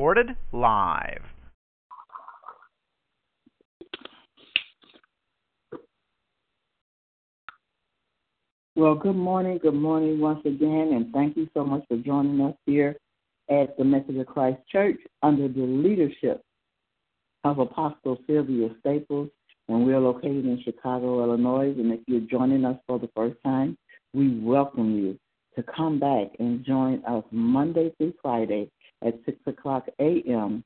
Recorded live. Well, good morning, good morning once again, and thank you so much for joining us here at the Message of Christ Church under the leadership of Apostle Sylvia Staples, and we're located in Chicago, Illinois. And if you're joining us for the first time, we welcome you to come back and join us Monday through Friday at 6 o'clock a.m.,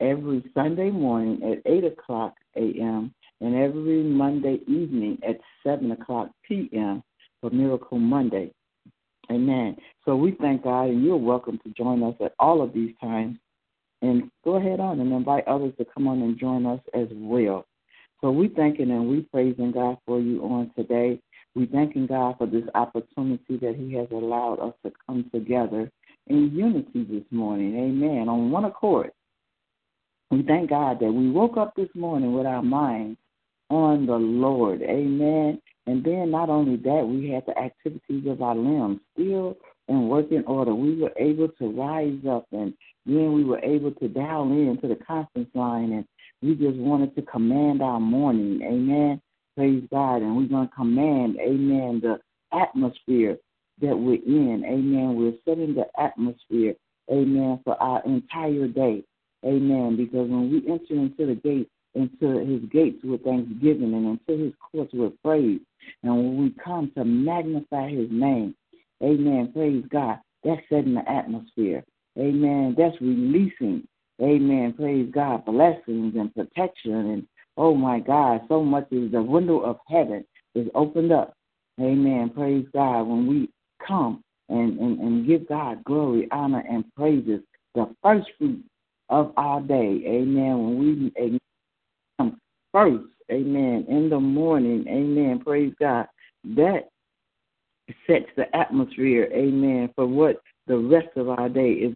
every Sunday morning at 8 o'clock a.m., and every Monday evening at 7 o'clock p.m for Miracle Monday. Amen. So we thank God, and you're welcome to join us at all of these times. And go ahead on and invite others to come on and join us as well. So we thanking and we praising God for you on today. We thanking God for this opportunity that He has allowed us to come together in unity this morning. Amen. On one accord. We thank God that we woke up this morning with our minds on the Lord. Amen. And then not only that, we had the activities of our limbs still in working order. We were able to rise up and then we were able to dial in to the conference line and we just wanted to command our morning. Amen. Praise God. And we're going to command, amen, the atmosphere that we're in. Amen. We're setting the atmosphere, amen, for our entire day. Amen. Because when we enter into the gate, into his gates with thanksgiving and into his courts with praise. And when we come to magnify his name, amen, praise God, that's setting the atmosphere. Amen. That's releasing, amen, praise God, blessings and protection. And oh my God, so much is the window of heaven is opened up. Amen. Praise God. When we come and, and, and give God glory, honor, and praises, the first fruit of our day. Amen. When we come first, amen, in the morning, amen, praise God, that sets the atmosphere, amen, for what the rest of our day is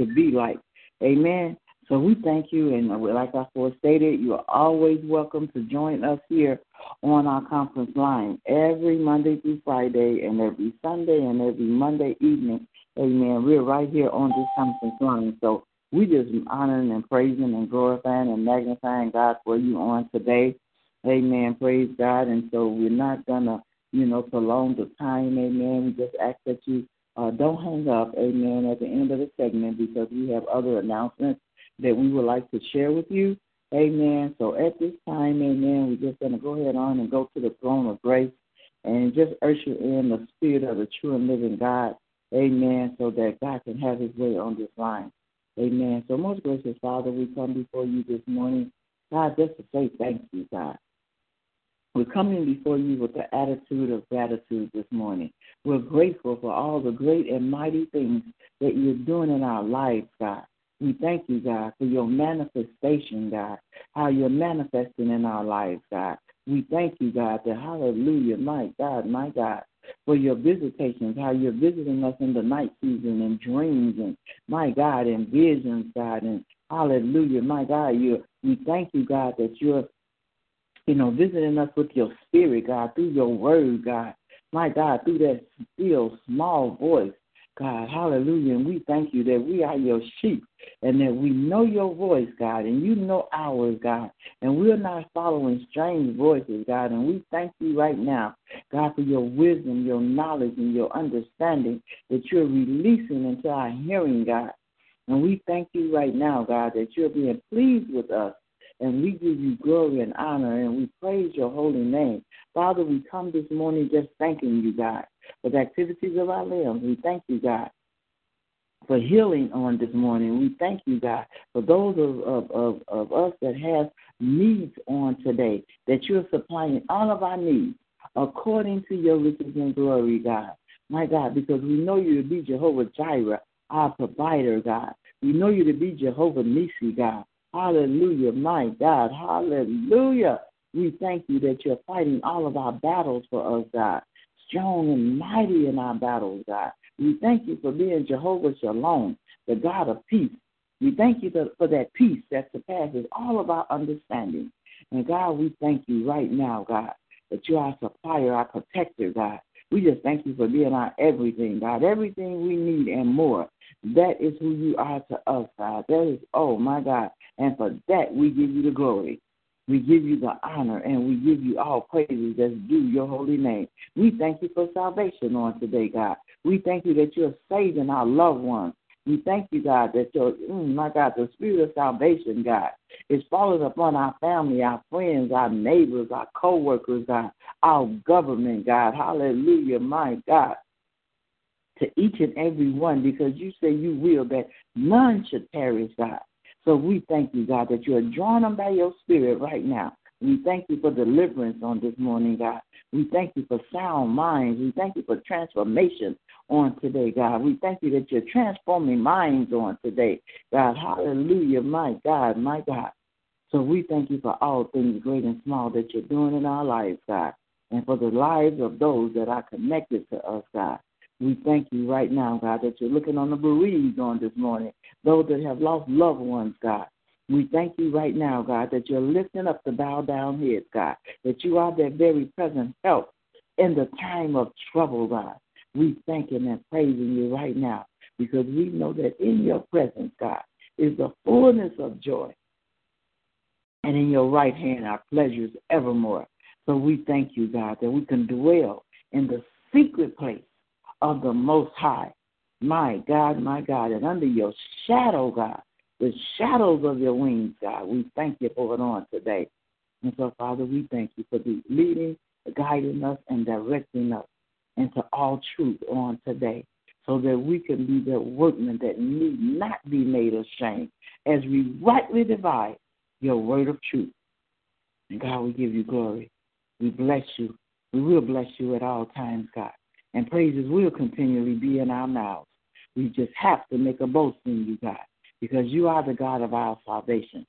to be like. Amen. So we thank you, and like I first stated, you are always welcome to join us here on our conference line every Monday through Friday, and every Sunday and every Monday evening. Amen. We're right here on this conference line. So we just honoring and praising and glorifying and magnifying God for you on today. Amen. Praise God. And so we're not gonna, you know, prolong the time. Amen. We just ask that you uh, don't hang up. Amen. At the end of the segment because we have other announcements that we would like to share with you. Amen. So at this time, Amen. We're just gonna go ahead on and go to the throne of grace and just usher in the spirit of the true and living God. Amen. So that God can have His way on this line. Amen. So, most gracious Father, we come before you this morning, God, just to say thank you, God. We're coming before you with the attitude of gratitude this morning. We're grateful for all the great and mighty things that you're doing in our lives, God. We thank you, God, for your manifestation, God, how you're manifesting in our lives, God. We thank you, God, that hallelujah, my God, my God, for your visitations, how you're visiting us in the night season and dreams and my God and visions, God, and hallelujah, my God, you we thank you, God, that you're you know, visiting us with your spirit, God, through your word, God. My God, through that still small voice, God. Hallelujah. And we thank you that we are your sheep and that we know your voice, God, and you know ours, God. And we're not following strange voices, God. And we thank you right now, God, for your wisdom, your knowledge, and your understanding that you're releasing into our hearing, God. And we thank you right now, God, that you're being pleased with us. And we give you glory and honor, and we praise your holy name. Father, we come this morning just thanking you, God for the activities of our limbs. We thank you, God, for healing on this morning. We thank you, God, for those of, of, of, of us that have needs on today, that you're supplying all of our needs according to your riches and glory, God. my God, because we know you to be Jehovah Jireh, our provider, God. We know you to be Jehovah Nissi, God. Hallelujah, my God. Hallelujah. We thank you that you're fighting all of our battles for us, God. Strong and mighty in our battles, God. We thank you for being Jehovah Shalom, the God of peace. We thank you for that peace that surpasses all of our understanding. And God, we thank you right now, God, that you are our supplier, our protector, God. We just thank you for being our everything, God. Everything we need and more. That is who you are to us, God. That is, oh my God. And for that, we give you the glory. We give you the honor and we give you all praises that's due your holy name. We thank you for salvation on today, God. We thank you that you're saving our loved ones. We thank you, God, that your, mm, my God, the spirit of salvation, God, is falling upon our family, our friends, our neighbors, our co-workers, God, our government, God. Hallelujah, my God. To each and every one, because you say you will that none should perish, God. So we thank you, God, that you are drawing them by your spirit right now. We thank you for deliverance on this morning, God. We thank you for sound minds. We thank you for transformation on today, God. We thank you that you're transforming minds on today, God. Hallelujah, my God, my God. So we thank you for all things great and small that you're doing in our lives, God, and for the lives of those that are connected to us, God. We thank you right now, God, that you're looking on the bereaved on this morning, those that have lost loved ones, God. We thank you right now, God, that you're lifting up the bow down heads, God, that you are their very present help in the time of trouble, God. We thanking and praising you right now because we know that in your presence, God, is the fullness of joy. And in your right hand are pleasures evermore. So we thank you, God, that we can dwell in the secret place of the Most High. My God, my God, and under your shadow, God, the shadows of your wings, God, we thank you for it on today. And so, Father, we thank you for the leading, guiding us, and directing us into all truth on today so that we can be the workmen that need not be made ashamed as we rightly divide your word of truth. And God, we give you glory. We bless you. We will bless you at all times, God. And praises will continually be in our mouths. We just have to make a boast in you, God, because you are the God of our salvation.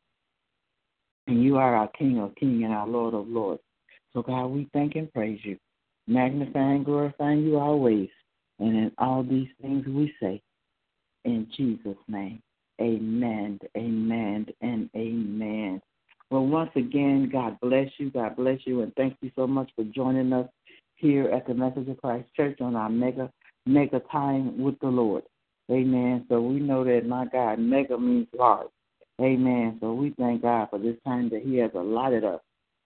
And you are our King of kings and our Lord of lords. So, God, we thank and praise you magnifying, glorifying you always. And in all these things we say, in Jesus' name, amen, amen, and amen. Well, once again, God bless you. God bless you. And thank you so much for joining us here at the Message of Christ Church on our mega, mega time with the Lord. Amen. So we know that, my God, mega means large. Amen. So we thank God for this time that He has allotted us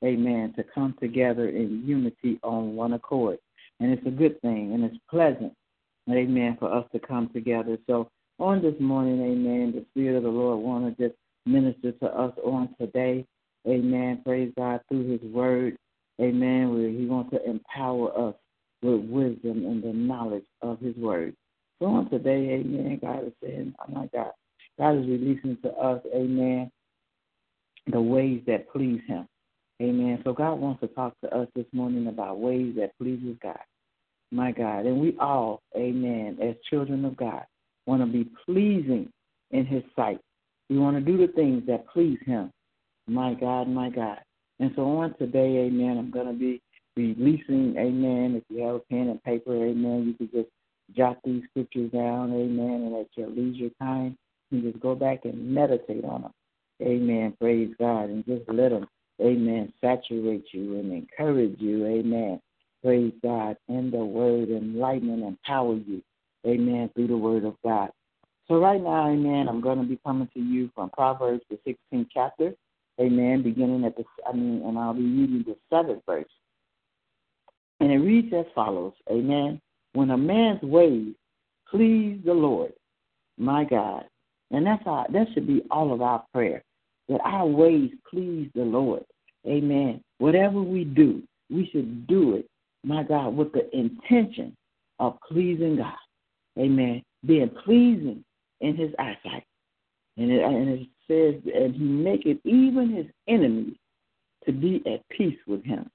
amen, to come together in unity on one accord. And it's a good thing and it's pleasant, amen, for us to come together. So on this morning, amen, the Spirit of the Lord wants to just minister to us on today. Amen. Praise God through his word. Amen. Where he wants to empower us with wisdom and the knowledge of his word. So on today, amen, God is saying, oh my God, God is releasing to us, amen, the ways that please him. Amen. So God wants to talk to us this morning about ways that pleases God. My God. And we all, amen, as children of God, want to be pleasing in his sight. We want to do the things that please him. My God, my God. And so on today, amen, I'm going to be releasing, amen, if you have a pen and paper, amen, you can just jot these scriptures down, amen, and at your leisure time, you just go back and meditate on them. Amen. Praise God. And just let them amen, saturate you and encourage you, amen. Praise God And the word, enlighten and empower you, amen, through the word of God. So right now, amen, I'm going to be coming to you from Proverbs, the 16th chapter, amen, beginning at the, I mean, and I'll be reading the seventh verse. And it reads as follows, amen. When a man's ways please the Lord, my God, and that's our, that should be all of our prayer that our ways please the Lord. Amen. Whatever we do, we should do it, my God, with the intention of pleasing God. Amen. Being pleasing in his eyesight. And it, and it says, and he maketh even his enemies to be at peace with him.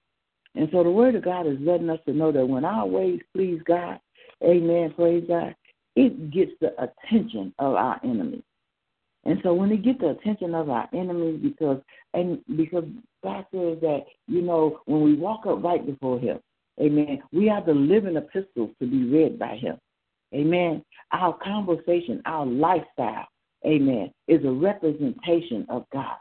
And so the word of God is letting us to know that when our ways please God, amen, praise God, it gets the attention of our enemies. And so when they get the attention of our enemies, because and because God says that, you know, when we walk up right before him, amen, we are the living epistles to be read by him. Amen. Our conversation, our lifestyle, amen, is a representation of God.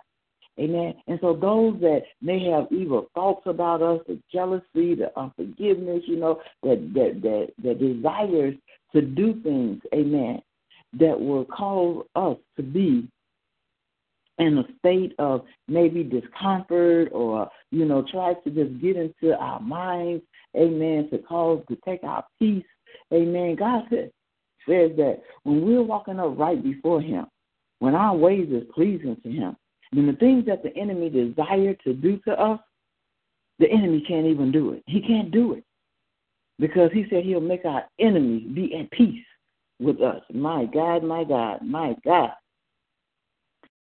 Amen. And so those that may have evil thoughts about us, the jealousy, the unforgiveness, you know, that that that, that desires to do things, amen, that will cause us to be in a state of maybe discomfort or, you know, tries to just get into our minds, amen, to cause to take our peace. Amen. God says, says that when we're walking upright before him, when our ways is pleasing to him, then the things that the enemy desire to do to us, the enemy can't even do it. He can't do it. Because he said he'll make our enemies be at peace with us. My God, my God, my God.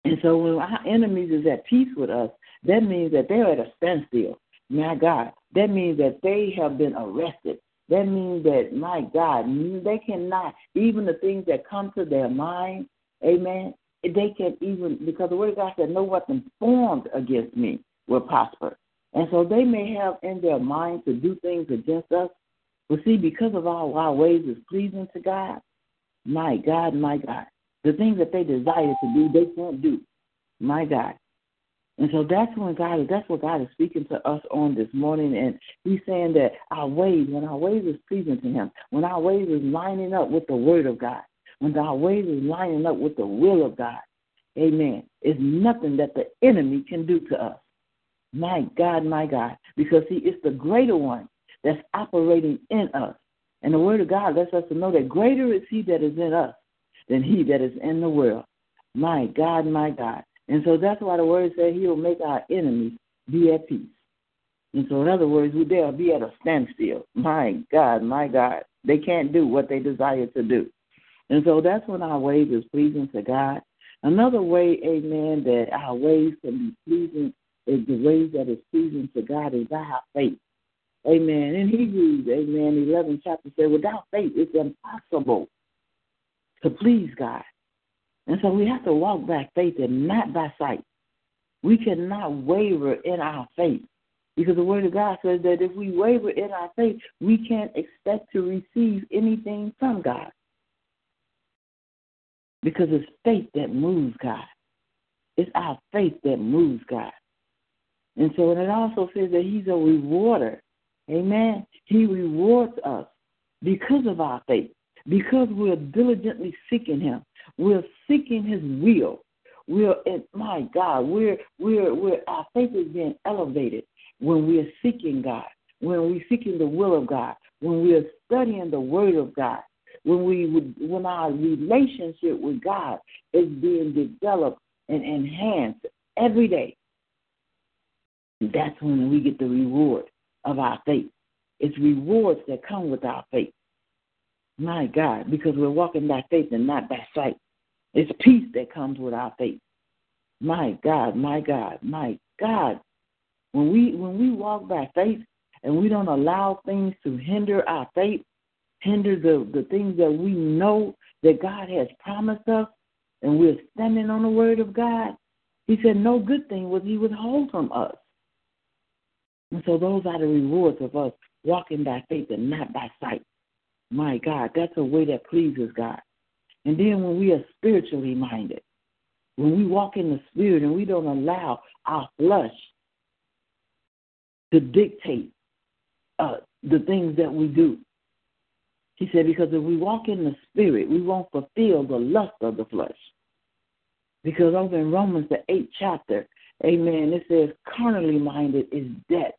And so when our enemies is at peace with us, that means that they're at a standstill. My God. That means that they have been arrested. That means that, my God, they cannot, even the things that come to their mind, amen, they can even, because the word of God said, no weapon formed against me will prosper. And so they may have in their mind to do things against us. But see, because of our, our ways is pleasing to God, my God, my God, the things that they desire to do, they can't do. My God. And so that's when God that's what God is speaking to us on this morning. And He's saying that our ways, when our ways is pleasing to Him, when our ways is lining up with the Word of God, when our ways is lining up with the will of God, Amen. Is nothing that the enemy can do to us. My God, my God. Because He is the greater one that's operating in us. And the Word of God lets us to know that greater is He that is in us than He that is in the world. My God, my God. And so that's why the word says he will make our enemies be at peace. And so, in other words, they'll be at a standstill. My God, my God. They can't do what they desire to do. And so that's when our ways is pleasing to God. Another way, amen, that our ways can be pleasing is the ways that is pleasing to God is by our faith. Amen. In Hebrews, amen, 11 chapter says, without faith, it's impossible to please God. And so we have to walk by faith and not by sight. We cannot waver in our faith because the Word of God says that if we waver in our faith, we can't expect to receive anything from God. Because it's faith that moves God. It's our faith that moves God. And so and it also says that He's a rewarder. Amen. He rewards us because of our faith, because we're diligently seeking Him. We're seeking His will. We're, my God, we're, we're, we're, our faith is being elevated when we're seeking God, when we're seeking the will of God, when we're studying the Word of God, when we when our relationship with God is being developed and enhanced every day. That's when we get the reward of our faith. It's rewards that come with our faith. My God, because we're walking by faith and not by sight. It's peace that comes with our faith. My God, my God, my God. When we when we walk by faith and we don't allow things to hinder our faith, hinder the, the things that we know that God has promised us, and we're standing on the word of God, he said no good thing will he withhold from us. And so those are the rewards of us walking by faith and not by sight. My God, that's a way that pleases God. And then when we are spiritually minded, when we walk in the spirit and we don't allow our flesh to dictate uh, the things that we do. He said, because if we walk in the spirit, we won't fulfill the lust of the flesh. Because over in Romans, the eighth chapter, amen, it says, carnally minded is death,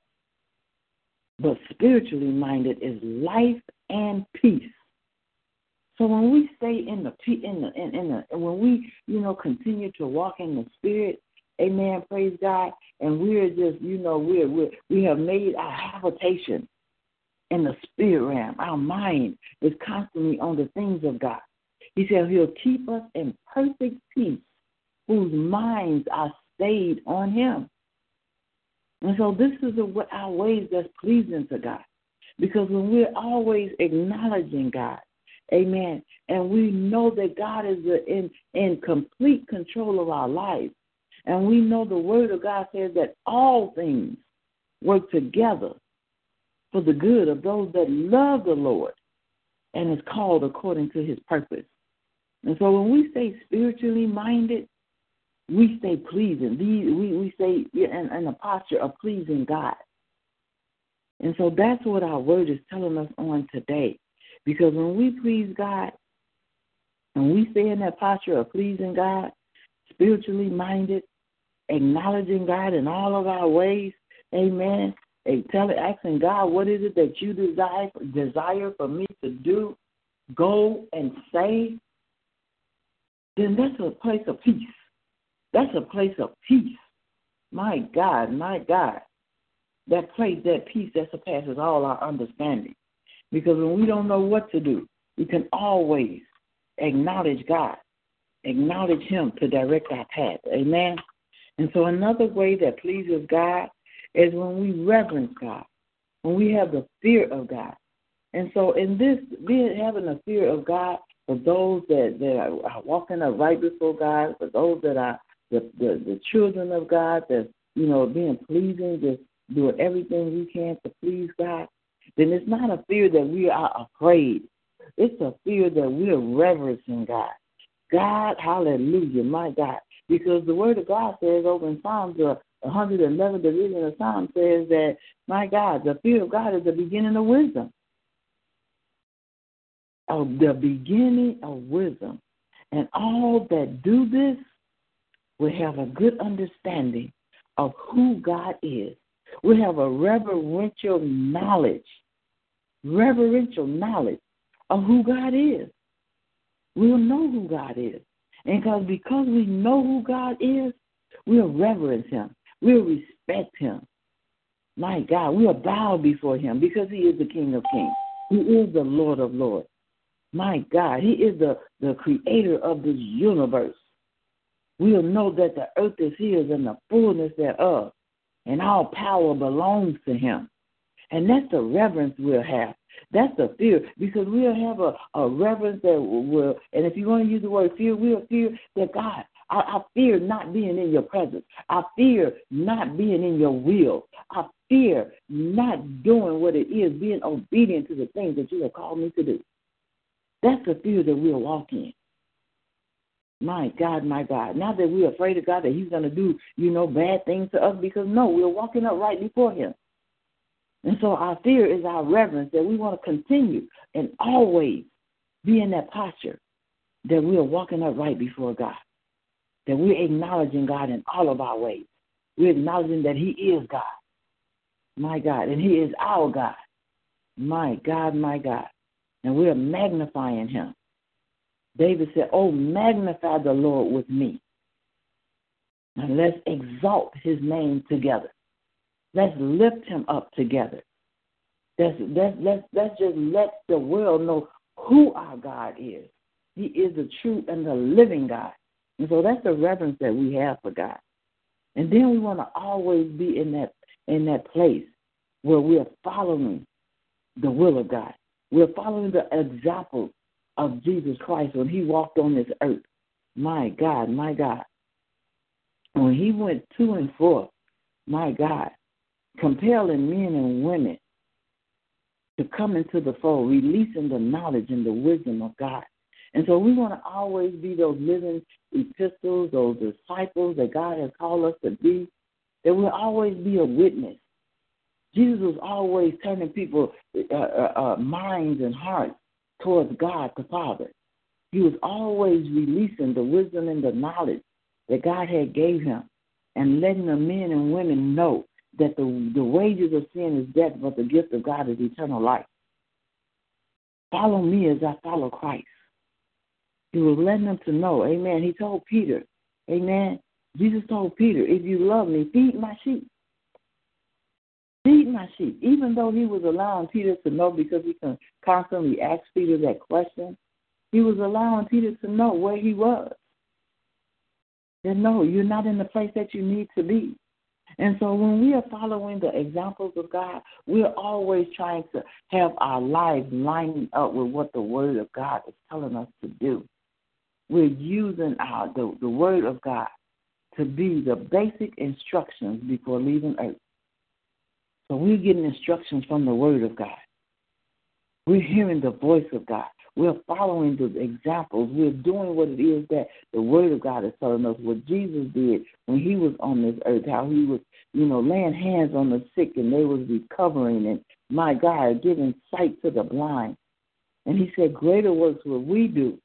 but spiritually minded is life and peace. So when we stay in the in the in, in the when we you know continue to walk in the spirit, Amen. Praise God. And we're just you know we're we we have made our habitation in the spirit realm. Our mind is constantly on the things of God. He said He'll keep us in perfect peace, whose minds are stayed on Him. And so this is a, our ways that's pleasing to God. Because when we're always acknowledging God, amen, and we know that God is in, in complete control of our life, and we know the Word of God says that all things work together for the good of those that love the Lord and is called according to his purpose. And so when we say spiritually minded, we stay pleasing. We, we say in, in a posture of pleasing God. And so that's what our word is telling us on today. Because when we please God and we stay in that posture of pleasing God, spiritually minded, acknowledging God in all of our ways, amen, Hey, tell asking God, what is it that you desire desire for me to do, go and say? Then that's a place of peace. That's a place of peace. My God, my God. That place, that peace that surpasses all our understanding. Because when we don't know what to do, we can always acknowledge God, acknowledge Him to direct our path. Amen. And so another way that pleases God is when we reverence God, when we have the fear of God. And so, in this, being having a fear of God for those that, that are walking up right before God, for those that are the, the, the children of God, that, you know, being pleasing, just doing everything we can to please God, then it's not a fear that we are afraid. It's a fear that we're reverencing God. God, hallelujah, my God. Because the word of God says over in Psalms, uh, 111 division of Psalm says that, my God, the fear of God is the beginning of wisdom. Of the beginning of wisdom. And all that do this will have a good understanding of who God is. We have a reverential knowledge, reverential knowledge of who God is. We'll know who God is. And because because we know who God is, we'll reverence him. We'll respect him. My God, we'll bow before him because he is the King of Kings. He is the Lord of Lords. My God, he is the, the creator of this universe. We'll know that the earth is his and the fullness thereof, and all power belongs to him. And that's the reverence we'll have. That's the fear because we'll have a, a reverence that will, and if you want to use the word fear, we'll fear that God, I, I fear not being in your presence. I fear not being in your will. I fear not doing what it is, being obedient to the things that you have called me to do. That's the fear that we'll walk in. My God, my God. Not that we're afraid of God that He's going to do, you know, bad things to us, because no, we're walking up right before Him. And so our fear is our reverence that we want to continue and always be in that posture that we are walking up right before God that we're acknowledging God in all of our ways. We're acknowledging that He is God. My God. And He is our God. My God, my God. And we're magnifying Him. David said, Oh, magnify the Lord with me. And let's exalt His name together. Let's lift Him up together. Let's, let's, let's, let's just let the world know who our God is. He is the true and the living God. And so that's the reverence that we have for God. And then we want to always be in that in that place where we are following the will of God. We're following the example of Jesus Christ when he walked on this earth. My God, my God. When he went to and forth, my God, compelling men and women to come into the fold, releasing the knowledge and the wisdom of God. And so we want to always be those living epistles, those disciples that God has called us to be, that we'll always be a witness. Jesus was always turning people uh, uh, uh, minds and hearts towards God the Father. He was always releasing the wisdom and the knowledge that God had gave him and letting the men and women know that the, the wages of sin is death, but the gift of God is eternal life. Follow me as I follow Christ. He was letting them to know, amen. He told Peter, amen. Jesus told Peter, if you love me, feed my sheep. Feed my sheep. Even though he was allowing Peter to know because he can constantly ask Peter that question, he was allowing Peter to know where he was. That no, you're not in the place that you need to be. And so when we are following the examples of God, we're always trying to have our lives lining up with what the Word of God is telling us to do. We're using our the, the Word of God to be the basic instructions before leaving earth. So we're getting instructions from the Word of God. We're hearing the voice of God. We're following the examples. We're doing what it is that the Word of God is telling us. What Jesus did when He was on this earth, how He was, you know, laying hands on the sick and they was recovering, and my God, giving sight to the blind. And He said, "Greater works will we do,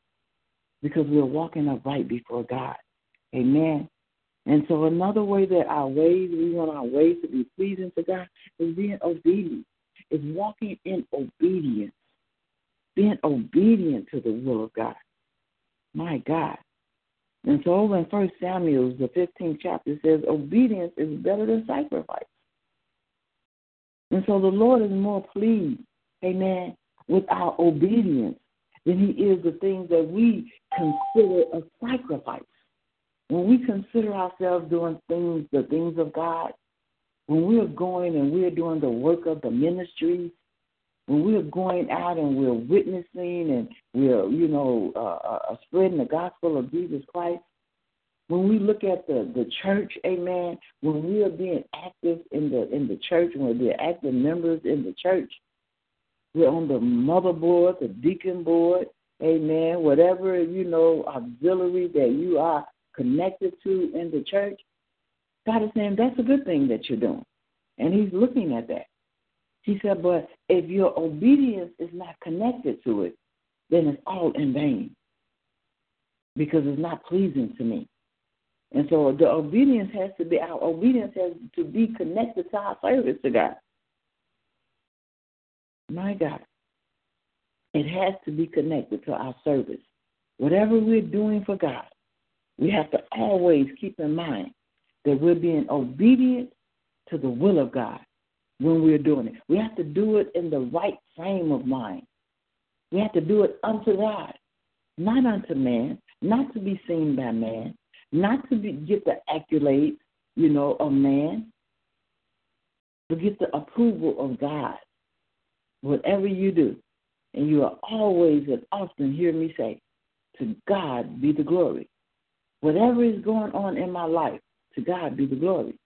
because we're walking upright before God." Amen. And so another way that our ways, we want our ways to be pleasing to God, is being obedient. Is walking in obedience being obedient to the will of God. My God. And so in First Samuel, the 15th chapter says, obedience is better than sacrifice. And so the Lord is more pleased, amen, with our obedience than he is the things that we consider a sacrifice. When we consider ourselves doing things, the things of God, when we are going and we are doing the work of the ministry, when we're going out and we're witnessing and we're, you know, uh, uh, uh, spreading the gospel of Jesus Christ, when we look at the, the church, amen, when we are being active in the in the church, when we're active members in the church, we're on the mother board, the deacon board, amen, whatever, you know, auxiliary that you are connected to in the church, God is saying that's a good thing that you're doing. And He's looking at that. He said, but if your obedience is not connected to it, then it's all in vain because it's not pleasing to me. And so the obedience has to be, our obedience has to be connected to our service to God. My God. It has to be connected to our service. Whatever we're doing for God, we have to always keep in mind that we're being obedient to the will of God when we're doing it. We have to do it in the right frame of mind. We have to do it unto God, not unto man, not to be seen by man, not to be, get the accolades, you know, of man, but get the approval of God. Whatever you do, and you are always and often hear me say, to God be the glory. Whatever is going on in my life, to God be the glory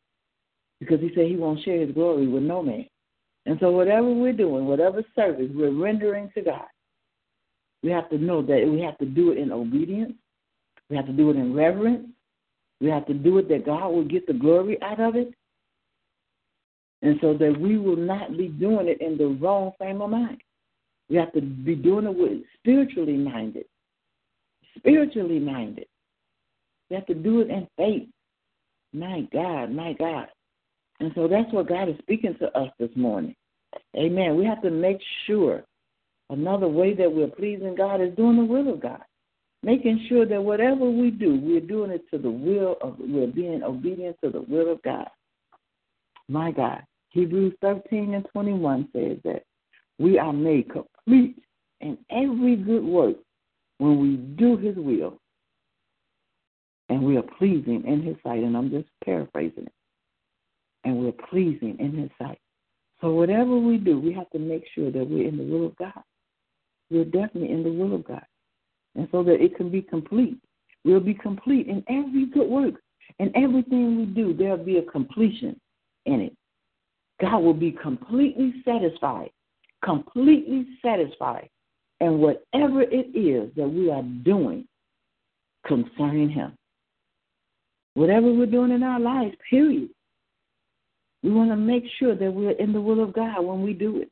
because he said he won't share his glory with no man. And so, whatever we're doing, whatever service we're rendering to God, we have to know that we have to do it in obedience. We have to do it in reverence. We have to do it that God will get the glory out of it. And so that we will not be doing it in the wrong frame of mind. We have to be doing it with spiritually minded. Spiritually minded. We have to do it in faith. My God, my God. And so that's what God is speaking to us this morning. Amen. We have to make sure another way that we're pleasing God is doing the will of God. Making sure that whatever we do, we're doing it to the will of, we're being obedient to the will of God. My God. Hebrews 13 and 21 says that we are made complete in every good work when we do His will and we are pleasing in His sight. And I'm just paraphrasing it and we're pleasing in His sight. So whatever we do, we have to make sure that we're in the will of God. We're definitely in the will of God. And so that it can be complete. We'll be complete in every good work. And everything we do, there'll be a completion in it. God will be completely satisfied, completely satisfied in whatever it is that we are doing concerning Him. Whatever we're doing in our lives, period. We want to make sure that we're in the will of God when we do it.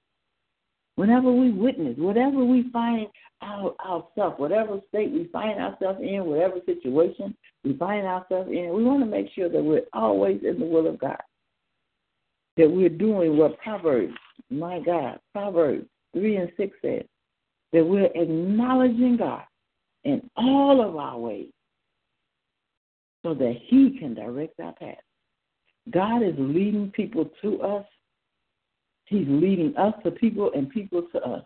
Whenever we witness, whatever we find our, ourselves, whatever state we find ourselves in, whatever situation we find ourselves in, we want to make sure that we're always in the will of God. That we're doing what Proverbs, my God, Proverbs 3 and 6 says, that we're acknowledging God in all of our ways so that He can direct our path. God is leading people to us. He's leading us to people and people to us.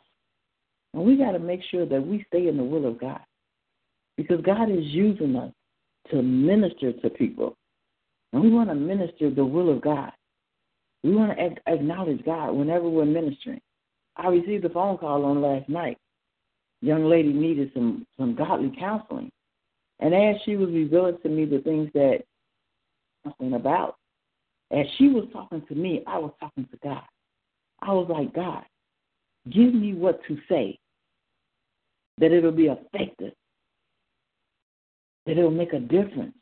And we got to make sure that we stay in the will of God because God is using us to minister to people. And we want to minister the will of God. We want to acknowledge God whenever we're ministering. I received a phone call on last night. Young lady needed some some godly counseling, and as she was revealing to me the things that something about, as she was talking to me, I was talking to God. I was like, God, give me what to say that it'll be effective, that it'll make a difference,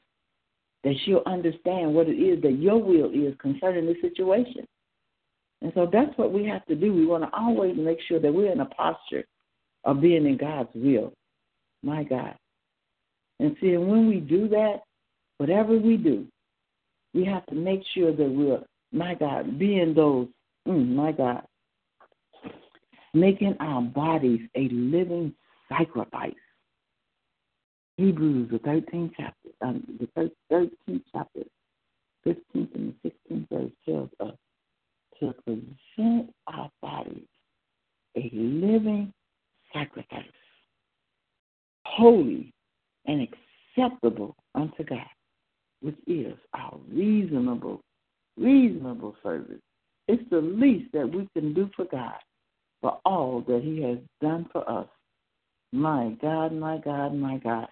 that she'll understand what it is that your will is concerning the situation. And so that's what we have to do. We want to always make sure that we're in a posture of being in God's will. My God. And see, and when we do that, whatever we do, we have to make sure that we're, my God, being those, mm, my God, making our bodies a living sacrifice. Hebrews, the 13th chapter, um, the 13th chapter, 15th and the 16th verse tells us to present our bodies a living sacrifice, holy and acceptable unto God, which is our reasonable, reasonable service. It's the least that we can do for God for all that He has done for us. My God, my God, my God.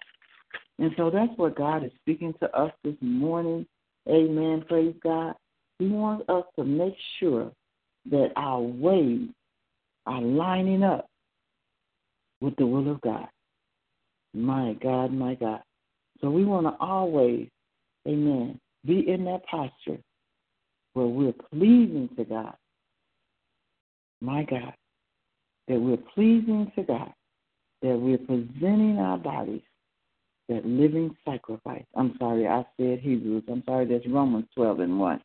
And so that's what God is speaking to us this morning. Amen. Praise God. He wants us to make sure that our ways are lining up with the will of God. My God, my God. So we want to always, amen, be in that posture where we're pleasing to God. My God. That we're pleasing to God. That we're presenting our bodies that living sacrifice. I'm sorry, I said Hebrews. I'm sorry, that's Romans 12 and 1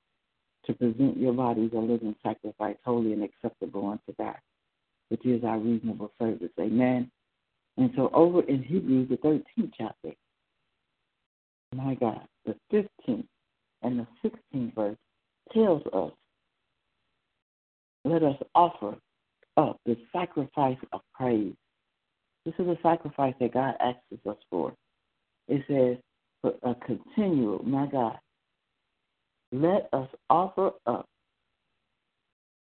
to present your bodies a living sacrifice, holy and acceptable unto God, which is our reasonable service. Amen. And so over in Hebrews, the 13th chapter, my God, the 15th and the 16th verse tells us, let us offer up the sacrifice of praise. This is a sacrifice that God asks us for. It says, for a continual, my God, let us offer up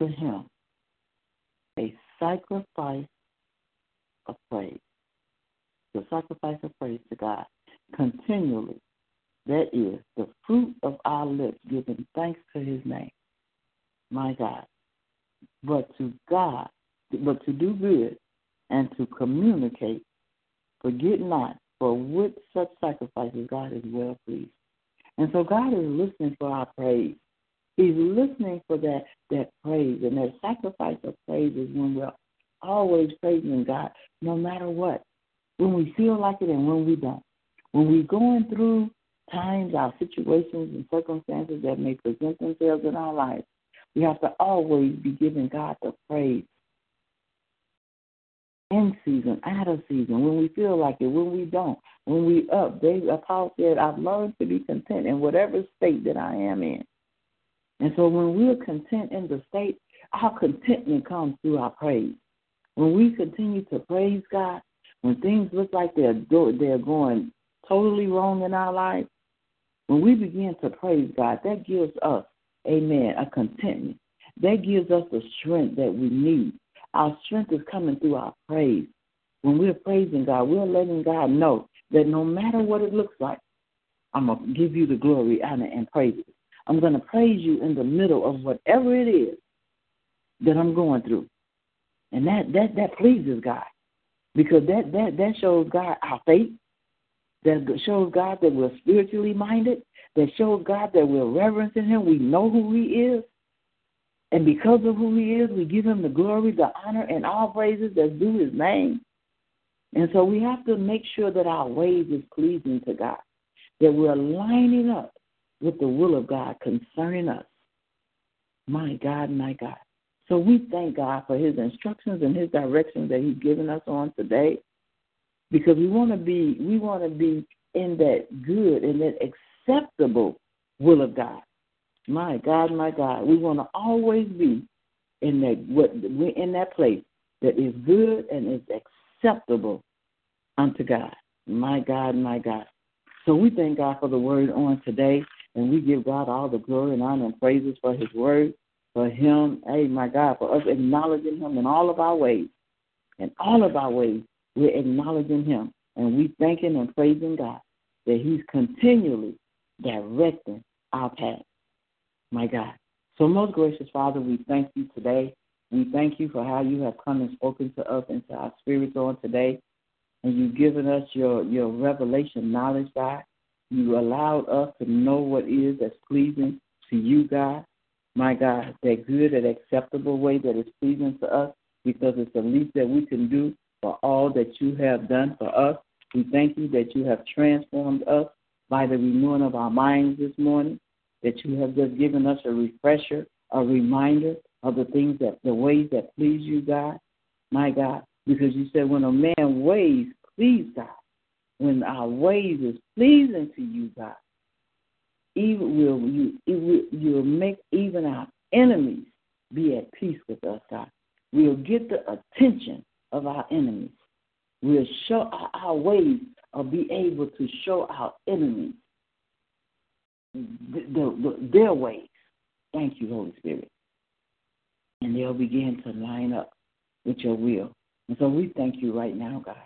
to him a sacrifice of praise. The sacrifice of praise to God continually. That is the fruit of our lips, giving thanks to his name. My God. But to God, but to do good and to communicate, forget not, for with such sacrifices God is well pleased. And so God is listening for our praise. He's listening for that that praise and that sacrifice of praise is when we're always praising God, no matter what. When we feel like it and when we don't. When we're going through times, our situations and circumstances that may present themselves in our life, we have to always be giving God the praise in season, out of season, when we feel like it, when we don't, when we up. David uh, Paul said, I've learned to be content in whatever state that I am in. And so when we're content in the state, our contentment comes through our praise. When we continue to praise God, when things look like they're they're going totally wrong in our life, when we begin to praise God, that gives us, amen, a contentment. That gives us the strength that we need our strength is coming through our praise. When we're praising God, we're letting God know that no matter what it looks like, I'm going to give you the glory, honor, and praise. I'm going to praise you in the middle of whatever it is that I'm going through. And that, that, that pleases God because that, that, that shows God our faith, that shows God that we're spiritually minded, that shows God that we're reverencing Him. We know who He is. And because of who he is, we give him the glory, the honor, and all praises that due his name. And so we have to make sure that our ways is pleasing to God, that we're lining up with the will of God concerning us. My God, my God. So we thank God for his instructions and his directions that he's given us on today. Because we want to be we want to be in that good and that acceptable will of God. My God, my God, we want to always be in that what we're in that place that is good and is acceptable unto God. My God, my God. So we thank God for the word on today. And we give God all the glory and honor and praises for his word, for him, hey, my God, for us acknowledging him in all of our ways. In all of our ways, we're acknowledging him. And we thanking and praising God that he's continually directing our path. My God. So, most gracious Father, we thank you today. We thank you for how you have come and spoken to us into our spirits on today. And you've given us your, your revelation knowledge, God. You allowed us to know what is that's pleasing to you, God. My God, that good and acceptable way that is pleasing to us because it's the least that we can do for all that you have done for us. We thank you that you have transformed us by the renewing of our minds this morning, that you have just given us a refresher, a reminder of the things that, the ways that please you, God. My God, because you said when a man ways please God, when our ways is pleasing to you, God, even will you you'll make even our enemies be at peace with us, God. We'll get the attention of our enemies. We'll show our, our ways of be able to show our enemies the, the, the, their ways. Thank you, Holy Spirit. And they'll begin to line up with your will. And so we thank you right now, God.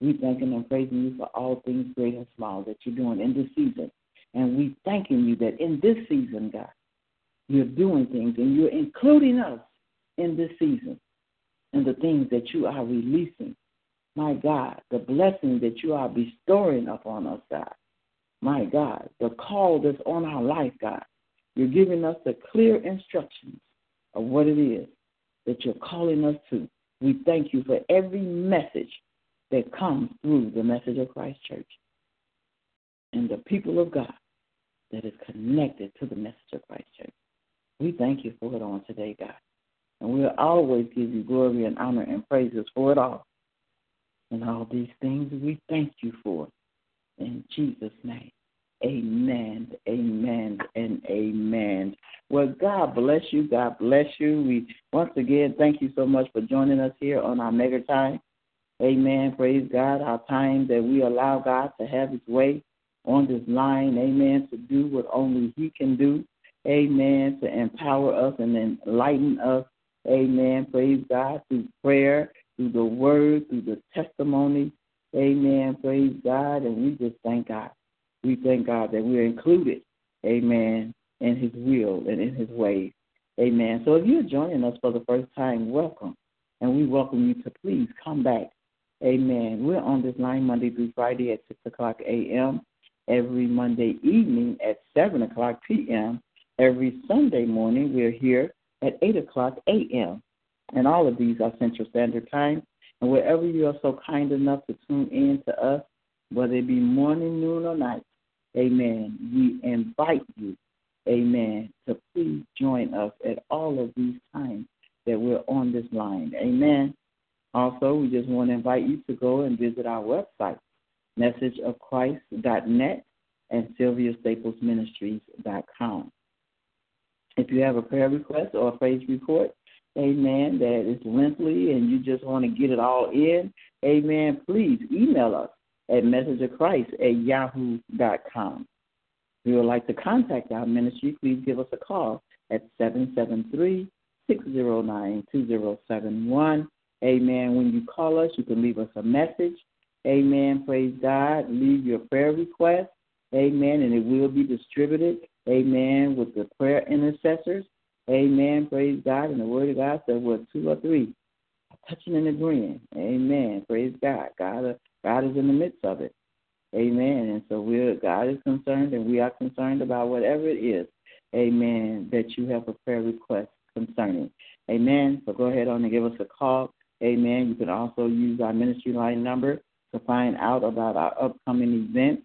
We thanking and praising you for all things great and small that you're doing in this season. And we thanking you that in this season, God, you're doing things and you're including us in this season and the things that you are releasing. My God, the blessing that you are bestowing upon us, God. My God, the call that's on our life, God. You're giving us the clear instructions of what it is that you're calling us to. We thank you for every message that comes through the message of Christ Church and the people of God that is connected to the message of Christ Church. We thank you for it on today, God. And we'll always give you glory and honor and praises for it all. And all these things we thank you for. In Jesus' name. Amen, amen, and amen. Well, God bless you. God bless you. We once again thank you so much for joining us here on our mega time. Amen. Praise God. Our time that we allow God to have his way on this line. Amen. To do what only he can do. Amen. To empower us and enlighten us. Amen. Praise God. Through prayer, through the word, through the testimony. Amen. Praise God. And we just thank God. We thank God that we're included. Amen. In his will and in his ways. Amen. So if you're joining us for the first time, welcome. And we welcome you to please come back Amen. We're on this line Monday through Friday at 6 o'clock a.m., every Monday evening at 7 o'clock p.m., every Sunday morning we're here at 8 o'clock a.m. And all of these are Central Standard Time. And wherever you are so kind enough to tune in to us, whether it be morning, noon, or night, amen, we invite you, amen, to please join us at all of these times that we're on this line. Amen. Also, we just want to invite you to go and visit our website, messageofchrist.net and sylviastaplesministries.com. If you have a prayer request or a praise report, amen, that is lengthy and you just want to get it all in, amen, please email us at messageofchrist at yahoo.com. If you would like to contact our ministry, please give us a call at 773 609 2071 Amen. When you call us, you can leave us a message. Amen. Praise God. Leave your prayer request. Amen. And it will be distributed. Amen. With the prayer intercessors. Amen. Praise God. And the word of God said, "What two or three touching and agreeing. Amen. Praise God. God, uh, God is in the midst of it. Amen. And so we're God is concerned, and we are concerned about whatever it is. Amen. That you have a prayer request concerning. Amen. So go ahead on and give us a call. Amen. You can also use our ministry line number to find out about our upcoming events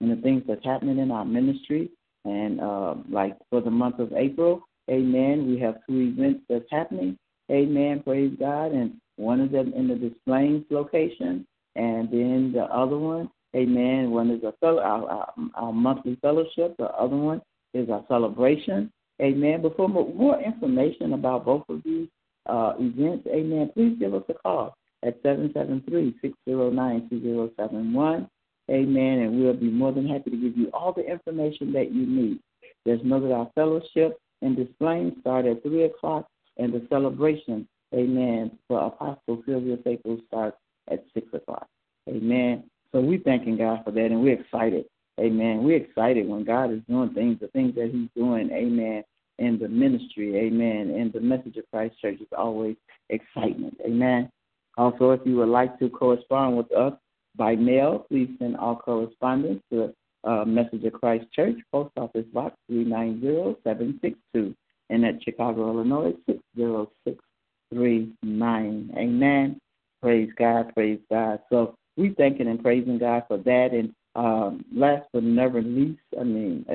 and the things that's happening in our ministry. And uh, like for the month of April, amen, we have two events that's happening. Amen. Praise God. And one of them in the Des location, and then the other one, amen, one is a fellow, our, our, our monthly fellowship. The other one is our celebration. Amen. But Before more information about both of these, uh, events, amen, please give us a call at 773-609-2071. Amen. And we'll be more than happy to give you all the information that you need. Just know that our fellowship and displaying start at 3 o'clock, and the celebration, amen, for Apostle Sylvia Staples starts at 6 o'clock. Amen. So we're thanking God for that, and we're excited. Amen. We're excited when God is doing things, the things that He's doing. Amen. In the ministry. Amen. In the message of Christ Church is always excitement. Amen. Also, if you would like to correspond with us by mail, please send all correspondence to uh, Message of Christ Church, Post Office Box 390762, and at Chicago, Illinois 60639. Amen. Praise God, praise God. So we thanking and praising God for that. And um, last but never least, I mean,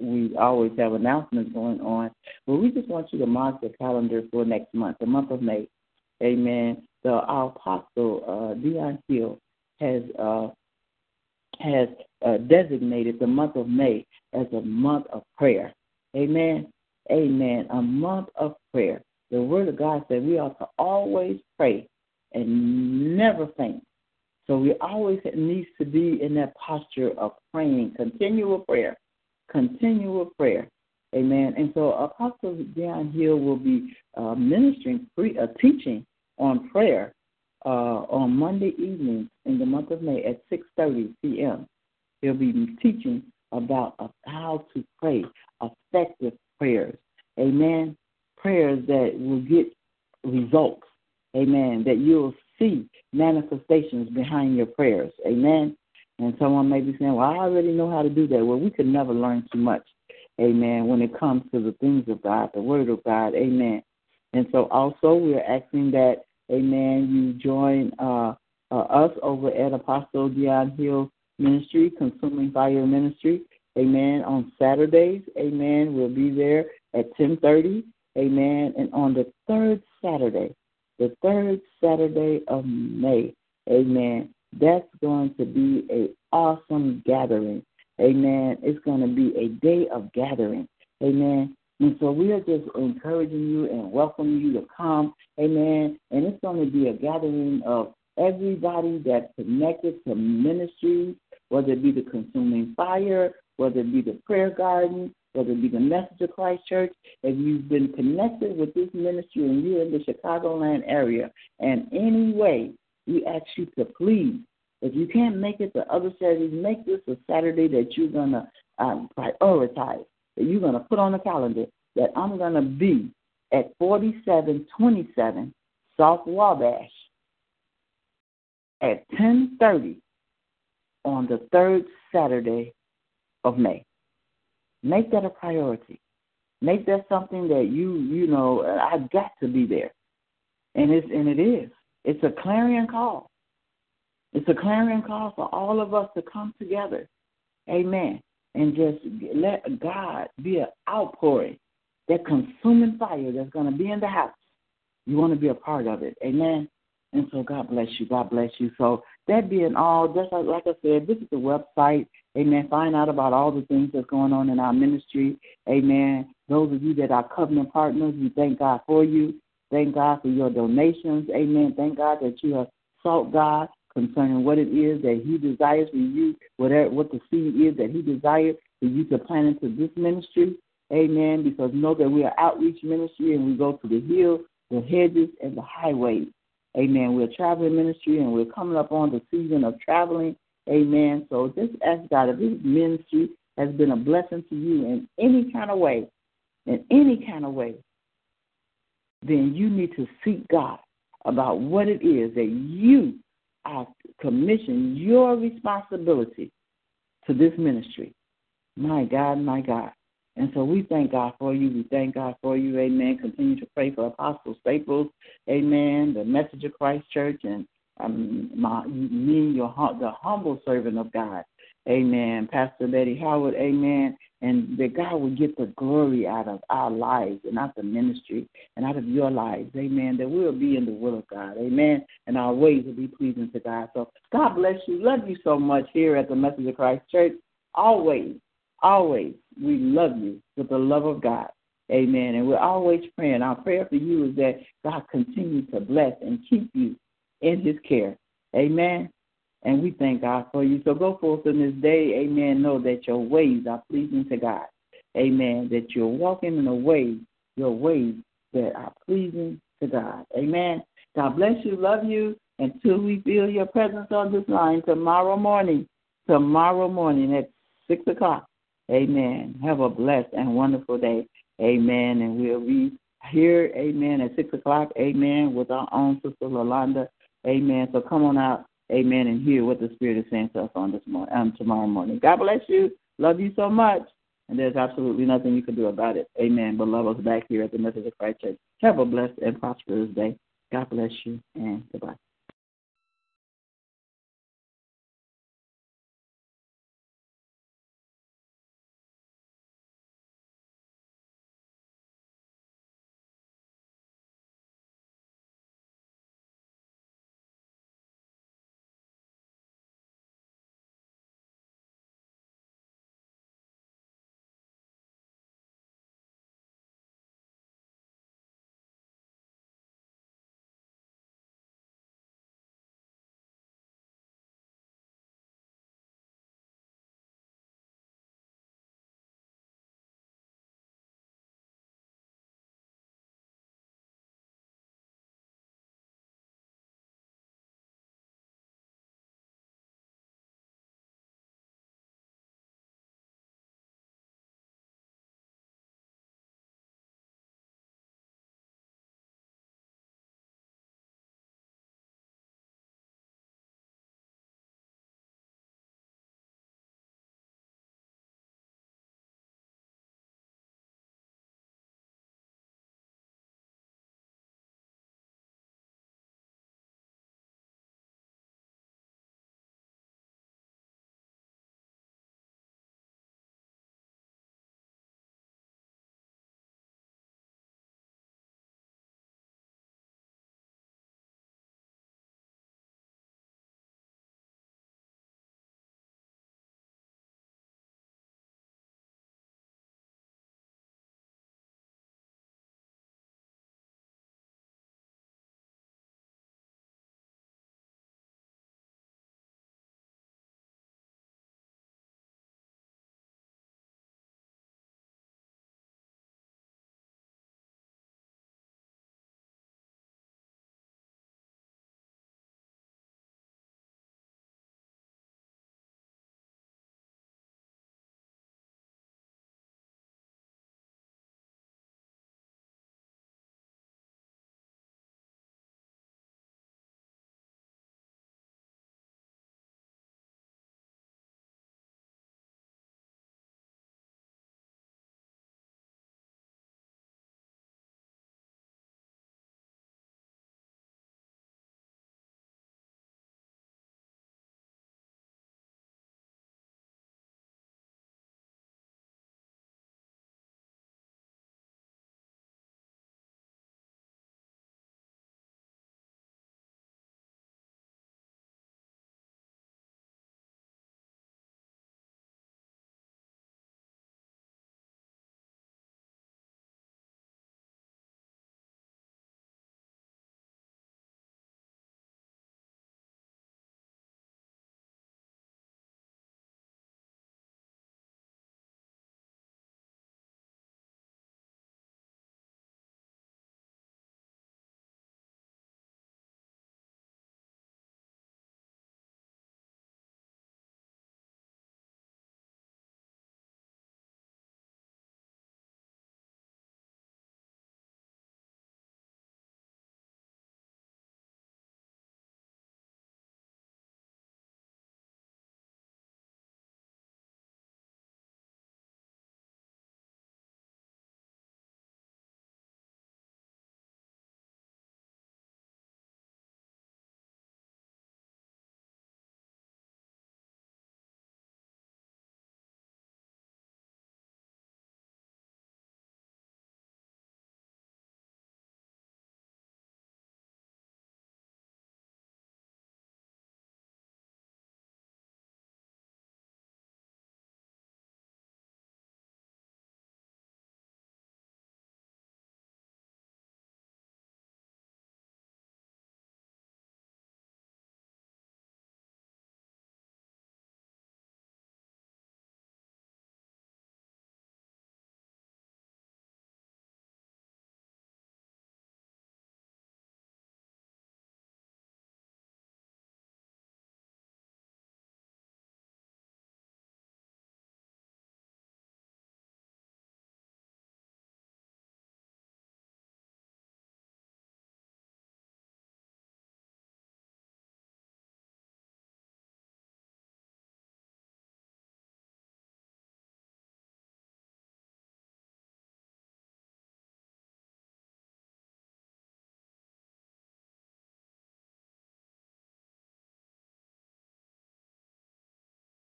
we always have announcements going on, but we just want you to mark the calendar for next month, the month of May. Amen. The our apostle uh, Dion Hill has uh, has uh, designated the month of May as a month of prayer. Amen. Amen. A month of prayer. The Word of God said we ought to always pray and never faint. So we always needs to be in that posture of praying, continual prayer, continual prayer. Amen. And so Apostle Dion Hill will be uh, ministering, pre, uh, teaching on prayer uh, on Monday evenings in the month of May at 6:30 p.m. He'll be teaching about how to pray effective prayers. Amen. Prayers that will get results. Amen. That you'll see manifestations behind your prayers. Amen. And someone may be saying, Well, I already know how to do that. Well, we could never learn too much. Amen. When it comes to the things of God, the Word of God. Amen. And so also we're asking that, Amen, you join uh, uh, us over at Apostle Dion Hill Ministry, Consuming Fire Ministry. Amen. On Saturdays, Amen. We'll be there at 10:30. Amen. And on the third Saturday, the third Saturday of May. Amen. That's going to be a awesome gathering. Amen. It's going to be a day of gathering. Amen. And so we are just encouraging you and welcoming you to come. Amen. And it's going to be a gathering of everybody that's connected to ministries, whether it be the consuming fire, whether it be the prayer garden, whether it be the Message of Christ Church, if you've been connected with this ministry and you're in the Chicagoland area, and any way, we ask you to please, if you can't make it the other Saturdays, make this a Saturday that you're going to um, prioritize, that you're going to put on the calendar, that I'm going to be at 4727 South Wabash at 10:30 on the third Saturday of May. Make that a priority. Make that something that you you know I've got to be there, and it's and it is. It's a clarion call. It's a clarion call for all of us to come together, Amen, and just let God be an outpouring, that consuming fire that's going to be in the house. You want to be a part of it, Amen. And so God bless you. God bless you. So that being all, just like, like I said, this is the website. Amen. Find out about all the things that's going on in our ministry. Amen. Those of you that are covenant partners, we thank God for you. Thank God for your donations. Amen. Thank God that you have sought God concerning what it is that He desires for you, whatever what the seed is that He desires for you to plant into this ministry. Amen. Because know that we are outreach ministry and we go to the hills, the hedges, and the highways. Amen. We're traveling ministry and we're coming up on the season of traveling. Amen. So just ask God if this ministry has been a blessing to you in any kind of way, in any kind of way, then you need to seek God about what it is that you are commissioned, your responsibility to this ministry. My God, my God. And so we thank God for you. We thank God for you. Amen. Continue to pray for Apostle Staples. Amen. The Message of Christ Church and um, my, me, your the humble servant of God. Amen. Pastor Betty Howard. Amen. And that God will get the glory out of our lives and out the ministry and out of your lives. Amen. That we'll be in the will of God. Amen. And our ways will be pleasing to God. So God bless you. Love you so much here at the Message of Christ Church. Always always we love you with the love of God. Amen. And we're always praying. Our prayer for you is that God continue to bless and keep you in his care. Amen. And we thank God for you. So go forth in this day. Amen. Know that your ways are pleasing to God. Amen. That you're walking in a way, your ways that are pleasing to God. Amen. God bless you. Love you. Until we feel your presence on this line tomorrow morning. Tomorrow morning at 6 o'clock. Amen. Have a blessed and wonderful day. Amen. And we'll be here, amen, at 6 o'clock, amen, with our own sister Lalonda. Amen. So come on out, amen, and hear what the Spirit is saying to us on this morning, um, tomorrow morning. God bless you. Love you so much. And there's absolutely nothing you can do about it. Amen. But love us back here at the of Christ Church. Have a blessed and prosperous day. God bless you, and goodbye.